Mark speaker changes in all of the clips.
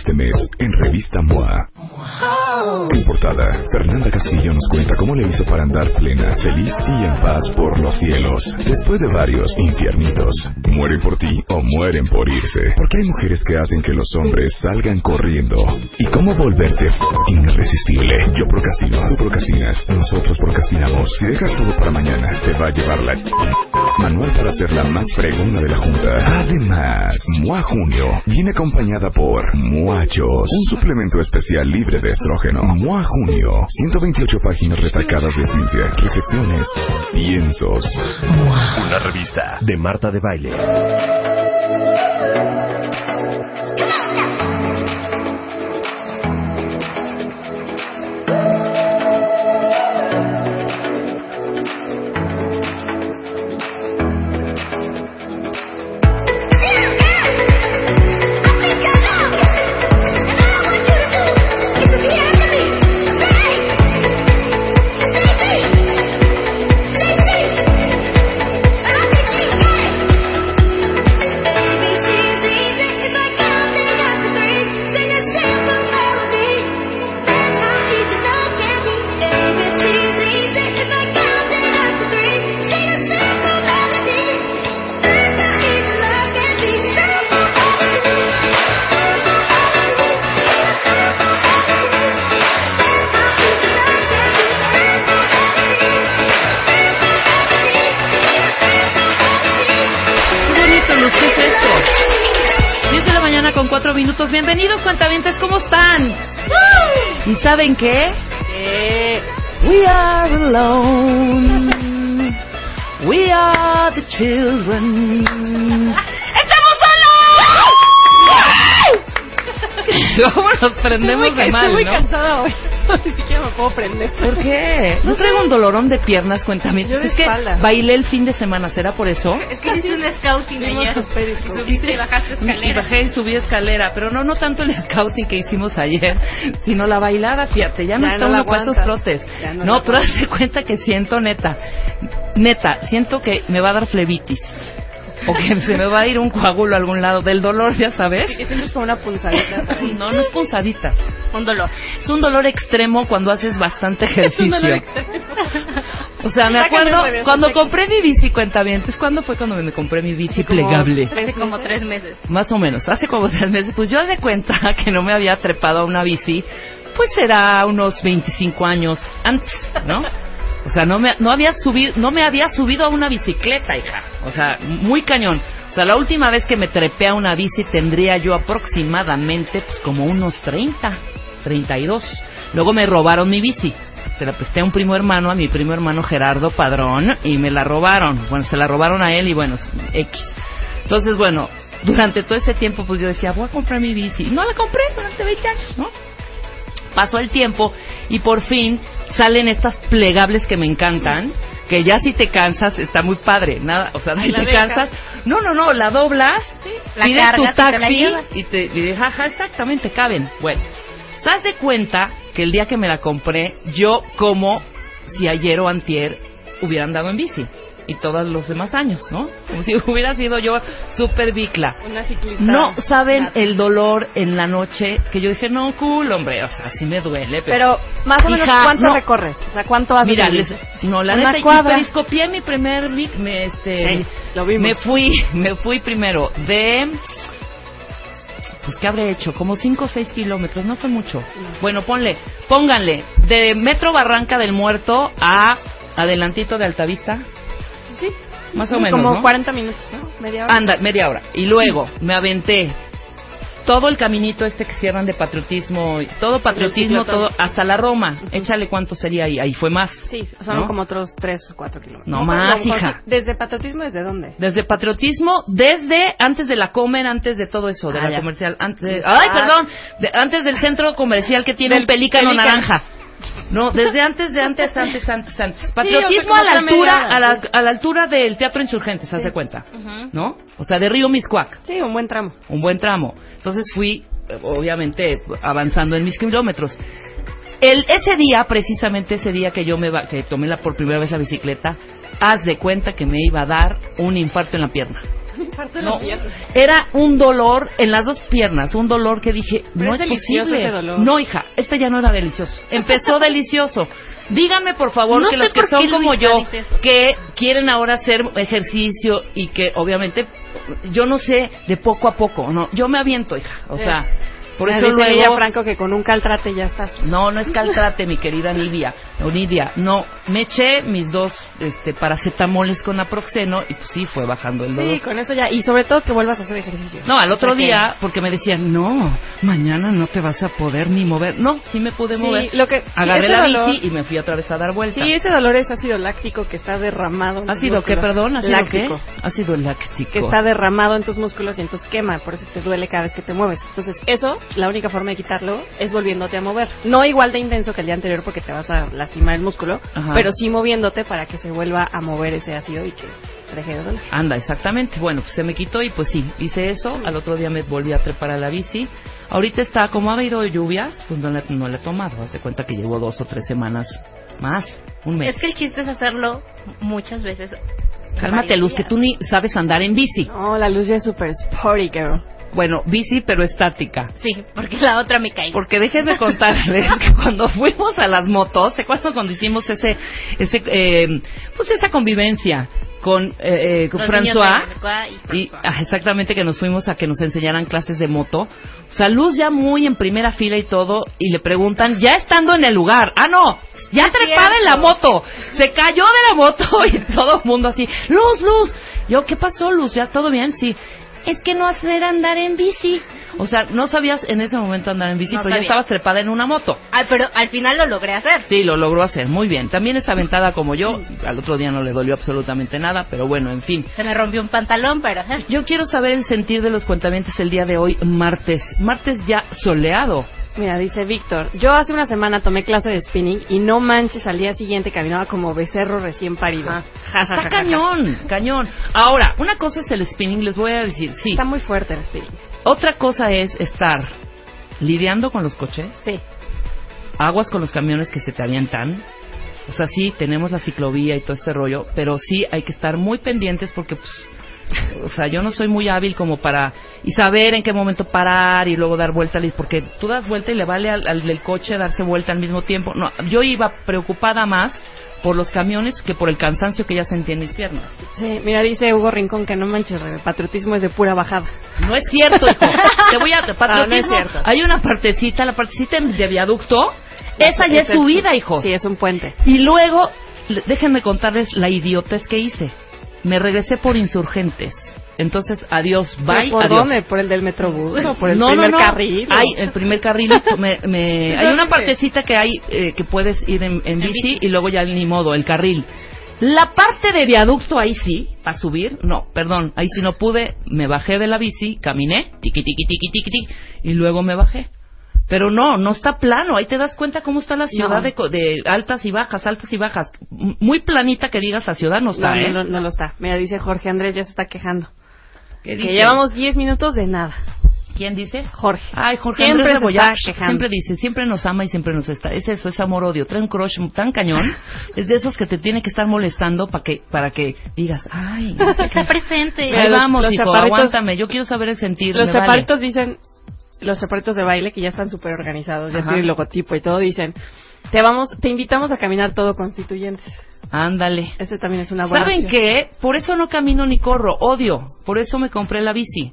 Speaker 1: este mes en Revista MOA. En portada, Fernanda Castillo nos cuenta cómo le hizo para andar plena, feliz y en paz por los cielos. Después de varios infiernitos, mueren por ti o mueren por irse. Porque hay mujeres que hacen que los hombres salgan corriendo. ¿Y cómo volverte irresistible? Yo procrastino, tú procrastinas, nosotros procrastinamos. Si dejas todo para mañana, te va a llevar la... Manual para ser la más fregona de la Junta. Además, MOA Junio viene acompañada por Muachos, un suplemento especial libre de estrógeno. MOA Junio, 128 páginas retacadas de ciencia, recepciones, piensos.
Speaker 2: Una revista de Marta de Baile.
Speaker 3: Minutos. Bienvenidos, cuentavientes, ¿cómo están? ¿Y saben qué? We are alone. We are the children. ¡Estamos solos! ¿Cómo nos prendemos de mal,
Speaker 4: Estoy muy
Speaker 3: no?
Speaker 4: cansada hoy. Ni siquiera me puedo prender.
Speaker 3: ¿Por qué? No traigo un dolorón de piernas, cuéntame.
Speaker 4: Yo de
Speaker 3: Es que
Speaker 4: espalda.
Speaker 3: bailé el fin de semana, ¿será por eso?
Speaker 5: Es que hiciste un scouting ayer.
Speaker 4: pericos.
Speaker 5: Subiste y bajaste
Speaker 3: Y
Speaker 5: escalera.
Speaker 3: bajé y subí escalera, pero no no tanto el scouting que hicimos ayer, sino la bailada, fíjate, ya no
Speaker 4: Ya
Speaker 3: está
Speaker 4: no
Speaker 3: uno para esos trotes.
Speaker 4: Ya no
Speaker 3: No, pero hazte cuenta que siento neta, neta, siento que me va a dar flebitis. O que se me va a ir un coágulo a algún lado del dolor, ya sabes.
Speaker 4: Que sientes como una punzadita. ¿sabes?
Speaker 3: No, no es punzadita.
Speaker 5: Un dolor.
Speaker 3: Es un dolor extremo cuando haces bastante ejercicio.
Speaker 4: un dolor extremo.
Speaker 3: O sea, me acuerdo
Speaker 4: revés,
Speaker 3: cuando compré mi bici, cuenta bien. ¿Cuándo fue cuando me compré mi bici plegable?
Speaker 5: Hace como tres meses.
Speaker 3: Más o menos, hace como tres meses, pues yo de cuenta que no me había trepado a una bici, pues era unos 25 años antes, ¿no? O sea, no me, no había subido, no me había subido a una bicicleta, hija. O sea, muy cañón. O sea, la última vez que me trepé a una bici tendría yo aproximadamente, pues como unos 30, 32. Luego me robaron mi bici. Se la presté a un primo hermano, a mi primo hermano Gerardo Padrón, y me la robaron. Bueno, se la robaron a él y bueno, X. Entonces, bueno, durante todo ese tiempo, pues yo decía, voy a comprar mi bici. No la compré durante 20 años, ¿no? Pasó el tiempo y por fin salen estas plegables que me encantan, que ya si te cansas está muy padre, nada, o sea, si te
Speaker 4: dejas.
Speaker 3: cansas, no, no, no, la doblas,
Speaker 5: la
Speaker 3: pides
Speaker 5: cargas
Speaker 3: tu
Speaker 5: te
Speaker 3: taxi y te y ajá, exactamente, caben. Bueno, te das de cuenta que el día que me la compré, yo como si ayer o antier hubiera andado en bici. Y todos los demás años, ¿no? Como si hubiera sido yo super bicla.
Speaker 4: Una ciclista.
Speaker 3: No saben el dolor en la noche que yo dije, no, cool, hombre, o sea, sí me duele, pero...
Speaker 4: Pero, más o menos,
Speaker 3: Hija,
Speaker 4: ¿cuánto
Speaker 3: no.
Speaker 4: recorres? O sea, ¿cuánto haces?
Speaker 3: Mira, les- no, la
Speaker 4: Una
Speaker 3: neta,
Speaker 4: cuadra.
Speaker 3: mi primer, vic- me, este,
Speaker 4: Sí, lo vimos.
Speaker 3: me fui, me fui primero de, pues, ¿qué habré hecho? Como 5 o 6 kilómetros, no fue mucho. Bueno, ponle, pónganle, de Metro Barranca del Muerto a adelantito de Altavista,
Speaker 4: Sí.
Speaker 3: más o
Speaker 4: Sí,
Speaker 3: menos,
Speaker 4: Como
Speaker 3: ¿no?
Speaker 4: 40 minutos, ¿no? Media hora.
Speaker 3: Anda, media hora. Y luego me aventé todo el caminito este que cierran de patriotismo, todo patriotismo, todo hasta la Roma. Échale cuánto sería ahí, ahí fue más.
Speaker 4: Sí, son
Speaker 3: ¿No?
Speaker 4: como otros 3 o 4 kilómetros.
Speaker 3: No más,
Speaker 4: no,
Speaker 3: hija.
Speaker 4: ¿Desde patriotismo desde dónde?
Speaker 3: Desde patriotismo, desde antes de la Comer, antes de todo eso, de
Speaker 4: Ah,
Speaker 3: la
Speaker 4: ya.
Speaker 3: comercial, antes de-
Speaker 4: Ah.
Speaker 3: ay, perdón, de- antes del centro comercial que tiene un pelícano
Speaker 4: Pelícano.
Speaker 3: naranja. No, desde antes, de antes, antes, antes, antes.
Speaker 4: o sea,
Speaker 3: Patriotismo a la altura, a la,
Speaker 4: sí.
Speaker 3: a la altura del Teatro Insurgentes, haz
Speaker 4: Sí.
Speaker 3: de cuenta, ¿no? O sea, de Río Miscuac.
Speaker 4: Sí, un buen tramo.
Speaker 3: un buen tramo. Entonces fui, eh, obviamente, avanzando en mis kilómetros. El, ese día, precisamente ese día que yo me va- que tomé la, por primera vez la bicicleta, haz de cuenta que me iba a dar un infarto en la pierna. No, era un dolor en las dos piernas, un dolor que dije,
Speaker 4: Pero
Speaker 3: no
Speaker 4: es
Speaker 3: posible.
Speaker 4: ese dolor.
Speaker 3: No, hija, este ya no era delicioso. Empezó delicioso. Díganme, por favor,
Speaker 5: No
Speaker 3: que los que son como yo, que quieren ahora hacer ejercicio y que obviamente, yo no sé, de poco a poco, no, yo me aviento, hija. O
Speaker 4: Sí.
Speaker 3: sea, por eso luego...
Speaker 4: Franco, que con un caltrate ya estás.
Speaker 3: No, no es caltrate, mi querida Nidia. o Nidia. No, me eché mis dos este, paracetamoles con aproxeno y pues sí, fue bajando el dolor.
Speaker 4: Sí, con eso ya. Y sobre todo que vuelvas a hacer ejercicio.
Speaker 3: No, al otro
Speaker 4: O sea que-
Speaker 3: día, porque me decían, no, mañana no te vas a poder ni mover. No, sí me pude
Speaker 4: Sí,
Speaker 3: mover.
Speaker 4: lo que-
Speaker 3: Agarré la
Speaker 4: dolor-
Speaker 3: bici y me fui otra vez a dar vueltas.
Speaker 4: Sí, ese dolor es ácido láctico que está derramado. en
Speaker 3: ¿Ácido qué, perdón? ¿Ácido
Speaker 4: láctico.
Speaker 3: qué? Ácido láctico.
Speaker 4: Que está derramado en tus músculos y entonces quema, por eso te duele cada vez que te mueves. Entonces, eso, la única forma de quitarlo es volviéndote a mover. No igual de intenso que el día anterior porque te vas a lastimar el músculo,
Speaker 3: Ajá.
Speaker 4: pero sí moviéndote para que se vuelva a mover ese ácido y que te deje de doler.
Speaker 3: Anda, exactamente. Bueno, pues se me quitó y pues sí, hice eso. Al otro día me volví a trepar a la bici. Ahorita está, como ha habido lluvias, pues no le, no le he tomado. Haz de cuenta que llevo dos o tres semanas más, un mes.
Speaker 5: Es que el chiste es hacerlo muchas veces.
Speaker 3: Cálmate, Luz, que tú ni sabes andar en bici.
Speaker 4: No, la luz ya es super sporty, girl.
Speaker 3: Bueno, bici, pero estática.
Speaker 5: Sí, porque la otra me caí.
Speaker 3: Porque déjenme contarles que cuando fuimos a las motos, ¿se acuerdan cuando hicimos ese, ese, eh, pues esa convivencia con, eh, eh, con François?
Speaker 5: y
Speaker 3: Y, ah, exactamente, que nos fuimos a que nos enseñaran clases de moto. O sea, Luz ya muy en primera fila y todo, y le preguntan, ya estando en el lugar, ah, no, ya
Speaker 5: Es
Speaker 3: trepada en la moto, se cayó de la moto y todo el mundo así, Luz, Luz. Yo, ¿qué pasó, Luz? ¿Ya todo bien? Sí. Es que no hacer andar en bici. O sea, no sabías en ese momento andar en bici,
Speaker 5: No
Speaker 3: pero ya
Speaker 5: sabía.
Speaker 3: estabas trepada en una moto.
Speaker 5: Ay, pero al final lo logré hacer.
Speaker 3: Sí, lo logró hacer, muy bien. También está aventada como yo, al otro día no le dolió absolutamente nada, pero bueno, en fin.
Speaker 5: Se me rompió un pantalón, pero...
Speaker 3: Yo quiero saber el sentir de los cuentamientos el día de hoy, martes. Martes ya soleado.
Speaker 4: Mira, dice Víctor, yo hace una semana tomé clase de spinning y no manches, al día siguiente caminaba como becerro recién parido. Ja, ja, ja,
Speaker 3: Está
Speaker 4: ja.
Speaker 3: cañón, cañón. Ahora, una cosa es el spinning, les voy a decir, sí.
Speaker 4: Está muy fuerte el spinning.
Speaker 3: Otra cosa es estar lidiando con los coches,
Speaker 4: Sí.
Speaker 3: aguas con los camiones que se te avientan. O sea, sí, tenemos la ciclovía y todo este rollo, pero sí hay que estar muy pendientes porque, pues, o sea, yo no soy muy hábil como para y saber en qué momento parar y luego dar vuelta, porque tú das vuelta y le vale al, al del coche darse vuelta al mismo tiempo. No, yo iba preocupada más por los camiones que por el cansancio que ya sentía en mis piernas.
Speaker 4: Sí, mira, dice Hugo Rincón que no manches, el patriotismo es de pura bajada.
Speaker 3: No es cierto, hijo. Te voy a patriotismo.
Speaker 4: Ah, no es cierto.
Speaker 3: Hay una partecita, la partecita de viaducto. Esa ya es
Speaker 4: el-
Speaker 3: subida, hijo.
Speaker 4: Sí, es un puente.
Speaker 3: Y luego, déjenme contarles la idiotez que hice. Me regresé por insurgentes. Entonces, adiós, bye,
Speaker 4: ¿Pero ¿Por
Speaker 3: adiós.
Speaker 4: dónde? ¿Por el del Metrobús o por el
Speaker 3: no,
Speaker 4: primer
Speaker 3: no, no.
Speaker 4: carril?
Speaker 3: Hay el primer carrilito. Me, me- hay una partecita que hay eh, que puedes ir en, bici y luego ya ni modo, el carril. La parte de viaducto ahí sí, para subir, no, perdón, ahí sí no pude, me bajé de la bici, caminé, tiqui tiqui tiqui tiqui tiqui, y luego me bajé. Pero no, no está plano, ahí te das cuenta cómo está la ciudad
Speaker 4: No.
Speaker 3: de, de altas y bajas, altas y bajas. Muy planita que digas la ciudad no está,
Speaker 4: no,
Speaker 3: ¿eh?
Speaker 4: no, no, no lo está. Mira, dice Jorge Andrés, ya se está quejando.
Speaker 3: ¿Qué
Speaker 4: Que llevamos 10 minutos de nada.
Speaker 3: ¿Quién dice?
Speaker 4: Jorge.
Speaker 3: Ay, Jorge
Speaker 4: Siempre
Speaker 3: Andrés Rebollar siempre dice, siempre nos ama y siempre nos está. Es eso, es amor-odio. Trae un crush tan cañón. es de esos que te tiene que estar molestando para que, para que digas, ay,
Speaker 5: Está presente.
Speaker 3: Ahí vamos,
Speaker 4: los
Speaker 3: hijo, aguántame. Yo quiero saber el sentir.
Speaker 4: Los
Speaker 3: vale.
Speaker 4: chaparritos dicen, los chaparritos de baile que ya están súper organizados, ya
Speaker 3: Ajá.
Speaker 4: tienen logotipo y todo, dicen, te vamos, te invitamos a caminar todo constituyentes.
Speaker 3: Ándale.
Speaker 4: Ese también es una buena
Speaker 3: ¿Saben
Speaker 4: opción.
Speaker 3: qué? Por eso no camino ni corro. Odio. Por eso me compré la bici.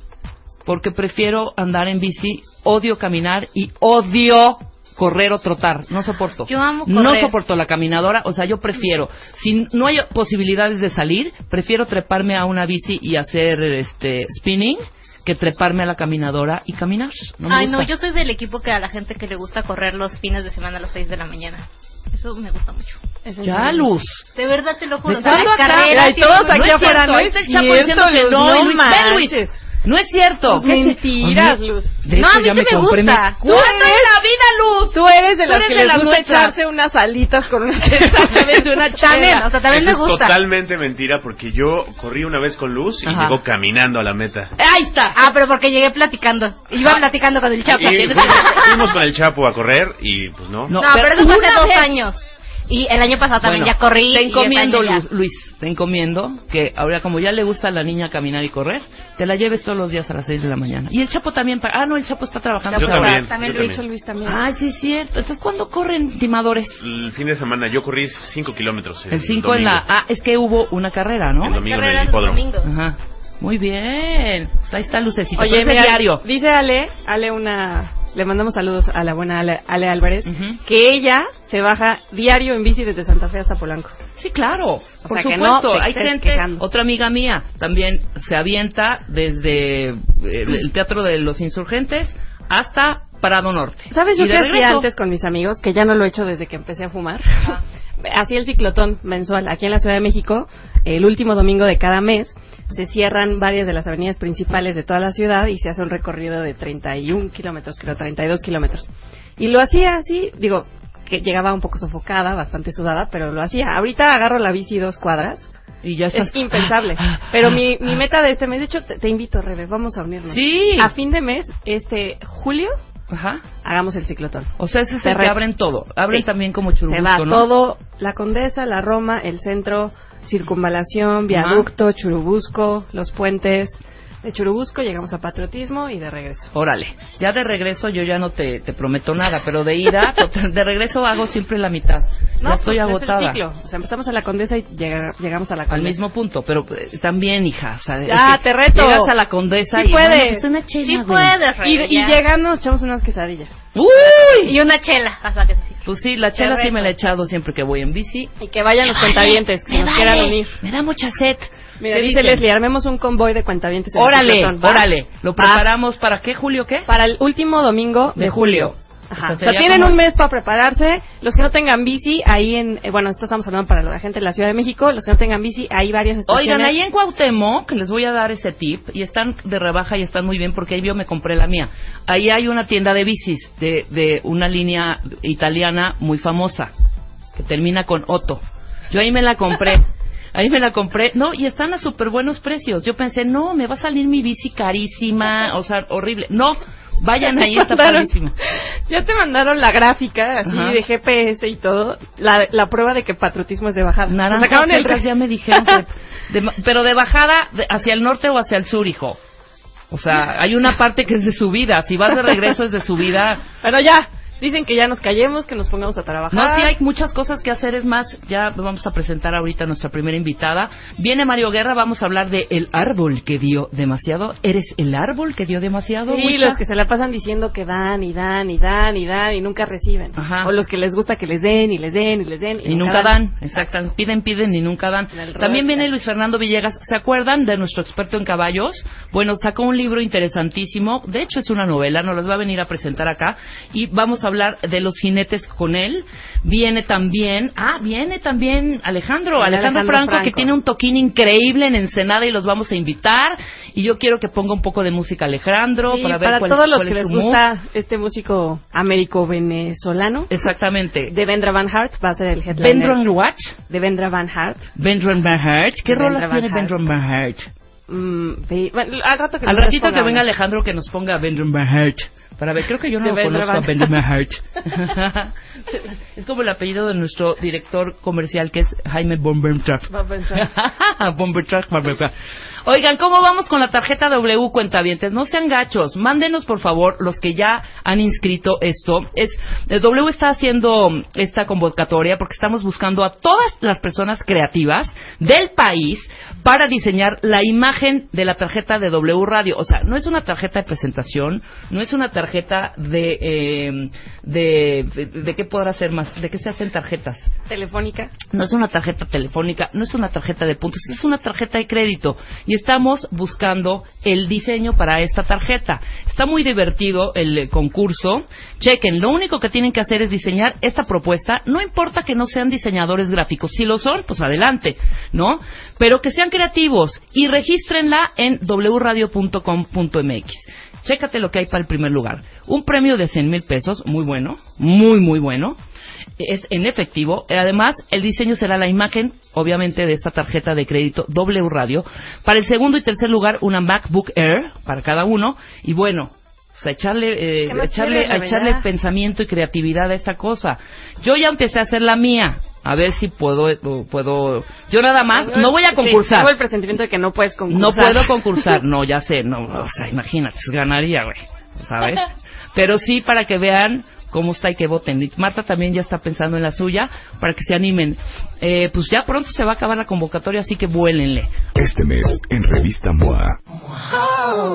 Speaker 3: Porque prefiero andar en bici. Odio caminar y odio correr o trotar. No soporto.
Speaker 5: Yo amo
Speaker 3: No
Speaker 5: correr.
Speaker 3: soporto la caminadora. O sea, yo prefiero. Si no hay posibilidades de salir, prefiero treparme a una bici y hacer este spinning que treparme a la caminadora y caminar. No me
Speaker 5: Ay, no, yo soy del equipo que a la gente que le gusta correr los fines de semana a las 6 de la mañana. Eso me gusta mucho.
Speaker 3: Ya. Luz.
Speaker 5: De verdad te lo juro. Carreras
Speaker 4: Mira, y todos aquí afuera, no es
Speaker 3: el Chapo
Speaker 4: cierto,
Speaker 3: diciendo que no, Luis. No es cierto.
Speaker 4: Pues
Speaker 3: ¿Qué
Speaker 4: mentiras, Luz.
Speaker 3: De
Speaker 5: No, a mí
Speaker 3: ya
Speaker 5: sí
Speaker 3: me
Speaker 5: me gusta.
Speaker 3: ¿Cuándo en la vida, Luz?
Speaker 4: Tú eres de
Speaker 3: Tú
Speaker 4: las
Speaker 3: eres
Speaker 4: que
Speaker 3: de
Speaker 4: les gusta echarse unas alitas con una
Speaker 3: Exactamente, una chela.
Speaker 5: o sea, también
Speaker 6: Eso
Speaker 5: me
Speaker 6: es totalmente mentira porque yo corrí una vez con Luz y
Speaker 3: Ajá.
Speaker 6: llegó caminando a la meta.
Speaker 3: Ahí está.
Speaker 5: Ah, pero porque llegué platicando. Iba
Speaker 3: Ah.
Speaker 5: platicando con el Chapo.
Speaker 6: Y fuimos, fuimos con el Chapo a correr y pues no.
Speaker 3: No,
Speaker 5: No, pero,
Speaker 3: pero
Speaker 5: eso fue hace dos
Speaker 3: vez.
Speaker 5: años. Y el año pasado también
Speaker 3: Bueno,
Speaker 5: ya corrí.
Speaker 3: Te encomiendo,
Speaker 5: año ya-
Speaker 3: Lu- Luis, te encomiendo que ahora como ya le gusta a la niña caminar y correr, te la lleves todos los días a las 6 de la mañana. Y el Chapo también, pa- ah, no, el Chapo está trabajando.
Speaker 6: Yo también.
Speaker 5: también
Speaker 6: yo
Speaker 5: lo
Speaker 6: también.
Speaker 4: Luis también.
Speaker 3: Ay, sí, es cierto. Entonces, ¿cuándo corren timadores?
Speaker 6: El fin de semana yo corrí 5 kilómetros.
Speaker 3: El 5 en la...
Speaker 6: domingo.
Speaker 3: Ah, es que hubo una carrera, ¿no?
Speaker 6: El domingo en el
Speaker 5: domingos.
Speaker 3: Ajá. Muy bien. Pues ahí está Lucecita.
Speaker 4: Oye, mira,
Speaker 3: diario.
Speaker 4: dice Ale, Ale una, le mandamos saludos a la buena Ale, Ale Álvarez,
Speaker 3: Ujú.
Speaker 4: que ella se baja diario en bici desde Santa Fe hasta Polanco.
Speaker 3: Sí, claro. por
Speaker 4: sea, que
Speaker 3: supuesto.
Speaker 4: no te
Speaker 3: Hay gente,
Speaker 4: quejando.
Speaker 3: otra amiga mía, también se avienta desde el, el Teatro de los Insurgentes hasta Parado Norte.
Speaker 4: ¿Sabes yo qué hacía antes con mis amigos? Que ya no lo he hecho desde que empecé a fumar. Hacía el ciclotón mensual aquí en la Ciudad de México. El último domingo de cada mes se cierran varias de las avenidas principales de toda la ciudad y se hace un recorrido de 31 kilómetros, creo, 32 kilómetros. Y lo hacía así, digo, que llegaba un poco sofocada, bastante sudada, pero lo hacía. Ahorita agarro la bici dos cuadras.
Speaker 3: Y ya estás...
Speaker 4: Es impensable. Pero mi, mi meta de este mes, de hecho, te, te invito, Rebe, vamos a unirnos.
Speaker 3: Sí.
Speaker 4: A fin de mes, este julio,
Speaker 3: Ajá.
Speaker 4: hagamos el ciclotón.
Speaker 3: O sea, ese es el que abren todo. Abren
Speaker 4: Sí.
Speaker 3: también como churubusco,
Speaker 4: Se va
Speaker 3: ¿no?
Speaker 4: todo, la Condesa, la Roma, el centro, circunvalación, viaducto, Churubusco, los puentes. De Churubusco llegamos a Patriotismo y de regreso.
Speaker 3: Órale, ya de regreso yo ya no te, te prometo nada, pero de ida, de regreso hago siempre la mitad. ya estoy
Speaker 4: pues, es
Speaker 3: agotada.
Speaker 4: el ciclo. O sea, empezamos a la Condesa y llega- llegamos a la
Speaker 3: Al
Speaker 4: Condesa.
Speaker 3: mismo punto, pero eh, también, hija. O sea,
Speaker 4: Ya,
Speaker 3: es que
Speaker 4: te reto.
Speaker 3: Llegas a la condesa
Speaker 4: Sí
Speaker 3: y
Speaker 4: puedes.
Speaker 3: bueno, pues una chela,
Speaker 5: Sí
Speaker 3: güey.
Speaker 5: puedes,
Speaker 4: Y,
Speaker 5: Rebe,
Speaker 4: y
Speaker 5: ya.
Speaker 4: llegando nos echamos unas quesadillas.
Speaker 3: ¡Uy!
Speaker 5: Y una chela. hasta que sí.
Speaker 3: Pues sí, la chela sí me la he echado siempre que voy en bici.
Speaker 4: Y que vayan los
Speaker 3: Me vale,
Speaker 4: cuentavientes, que nos
Speaker 3: vale.
Speaker 4: quieran unir.
Speaker 3: Me da mucha sed.
Speaker 4: Mira,
Speaker 3: ¿Qué
Speaker 4: dice? Leslie, armemos un convoy de cuentavientes. en
Speaker 3: Órale, órale. Lo
Speaker 4: Va.
Speaker 3: preparamos para qué, Julio, qué?
Speaker 4: Para el último domingo de,
Speaker 3: De julio.
Speaker 4: Ajá.
Speaker 3: O sea,
Speaker 4: tienen
Speaker 3: como-
Speaker 4: un mes para prepararse. Los que no tengan bici, ahí en... eh, bueno, esto estamos hablando para la gente de la Ciudad de México. Los que no tengan bici, hay varias estaciones.
Speaker 3: Oigan, ahí en Cuauhtémoc, les voy a dar ese tip, y están de rebaja y están muy bien porque ahí yo me compré la mía. Ahí hay una tienda de bicis de, de una línea italiana muy famosa, que termina con Otto. Yo ahí me la compré. Ahí me la compré, no, y están a súper buenos precios. Yo pensé, no, me va a salir mi bici carísima, o sea, horrible. No, vayan ahí, está
Speaker 4: Mandaron-. Ya te mandaron la gráfica, así
Speaker 3: Ajá.
Speaker 4: de GPS y todo. La, la prueba de que patriotismo es de bajada.
Speaker 3: Naranja,
Speaker 4: Sacaron el
Speaker 3: ya me dijeron que- de- pero de bajada de- hacia el norte o hacia el sur, hijo. O sea, hay una parte que es de subida. Si vas de regreso es de subida.
Speaker 4: Pero ya, dicen que ya nos callemos, que nos pongamos a trabajar.
Speaker 3: No, sí hay muchas cosas que hacer. Es más, ya vamos a presentar ahorita a nuestra primera invitada. Viene Mario Guerra, vamos a hablar de el árbol que dio demasiado. ¿Eres el árbol que dio demasiado?
Speaker 4: Sí, los que se la pasan diciendo que dan y dan y dan y dan y nunca reciben.
Speaker 3: Ajá.
Speaker 4: O los que les gusta que les den y les den y les den
Speaker 3: Y nunca dan, exacto. Piden, piden y nunca dan. También viene Luis Fernando Villegas. ¿Se acuerdan de nuestro experto en caballos? Bueno, sacó un libro interesantísimo. De hecho, es una novela. Nos los va a venir a presentar acá. Y vamos a hablar de los jinetes con él. Viene también, ah, viene también Alejandro. Alejandro,
Speaker 4: Alejandro
Speaker 3: Franco, que
Speaker 4: Franco.
Speaker 3: tiene un toquín increíble en Ensenada y los vamos a invitar. Y yo quiero que ponga un poco de música Alejandro
Speaker 4: Sí,
Speaker 3: para ver
Speaker 4: para
Speaker 3: cuál,
Speaker 4: todos los
Speaker 3: cuál
Speaker 4: que
Speaker 3: es
Speaker 4: les
Speaker 3: su mood.
Speaker 4: gusta este músico américo-venezolano,
Speaker 3: Exactamente.
Speaker 4: de Vendra Van Hart va a ser el headliner.
Speaker 3: Vendron Watch.
Speaker 4: De Vendra Van Hart.
Speaker 3: Vendron Van Hart. ¿Qué rolas tiene. Vendron Van Hart?
Speaker 4: Mm, bueno, al rato que
Speaker 3: Al ratito que venga. Alejandro que nos ponga Vendron Van Hart. Para ver, creo que yo no lo conozco a Hart. es como el apellido de nuestro director comercial que es Jaime Bombertrack. Bombertrack. Oigan, ¿cómo vamos con la tarjeta W cuentavientes? No sean gachos, mándenos por favor los que ya han inscrito esto. Es el W está haciendo esta convocatoria porque estamos buscando a todas las personas creativas del país para diseñar la imagen de la tarjeta de W Radio. O sea, no es una tarjeta de presentación, no es una tarjeta de eh, de, de, de qué podrá ser más, de qué se hacen tarjetas.
Speaker 4: Telefónica.
Speaker 3: No es una tarjeta telefónica, no es una tarjeta de puntos, es una tarjeta de crédito. Y estamos buscando el diseño para esta tarjeta. Está muy divertido el eh, concurso. Chequen, lo único que tienen que hacer es diseñar esta propuesta. No importa que no sean diseñadores gráficos. Si lo son, pues adelante, ¿no? Pero que sean creativos y regístrenla en wradio.com.mx. Chécate lo que hay para el primer lugar. Un premio de 100 mil pesos, muy bueno, muy, muy bueno es en efectivo. Además, el diseño será la imagen, obviamente, de esta tarjeta de crédito W Radio. Para el segundo y tercer lugar, una MacBook Air para cada uno. Y bueno, pues, a echarle, eh,
Speaker 4: ¿Qué más
Speaker 3: echarle, echarle pensamiento y creatividad a esta cosa. Yo ya empecé a hacer la mía. A ver si puedo, puedo. Yo nada más, no voy a
Speaker 4: Sí,
Speaker 3: concursar.
Speaker 4: tengo el presentimiento de que no puedes concursar.
Speaker 3: No puedo concursar, no, ya sé, no, o sea, imagínate, ganaría, güey, ¿sabes? Pero sí para que vean cómo está y que voten. Marta también ya está pensando en la suya para que se animen. Eh, pues ya pronto se va a acabar la convocatoria, así que vuélenle.
Speaker 1: Este mes, en Revista MOA.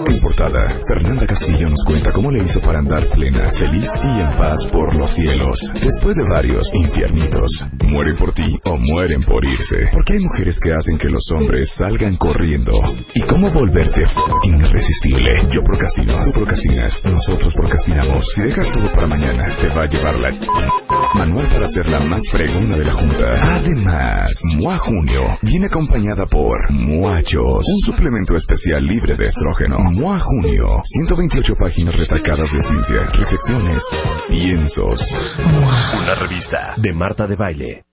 Speaker 1: En portada, Fernanda Castillo nos cuenta cómo le hizo para andar plena, feliz y en paz por los cielos. Después de varios infiernitos. Mueren por ti o mueren por irse. Porque hay mujeres que hacen que los hombres salgan corriendo. ¿Y cómo volverte irresistible? Yo procrastino, tú procrastinas, nosotros procrastinamos. Si dejas todo para mañana, te va a llevar la... Manual para ser la más fregona de la junta. Además, MOA Junio viene acompañada por Muachos, un suplemento especial libre de estrógeno. MOA Junio, 128 páginas retacadas de ciencia, reflexiones, piensos.
Speaker 2: Una revista de Marta de Baile.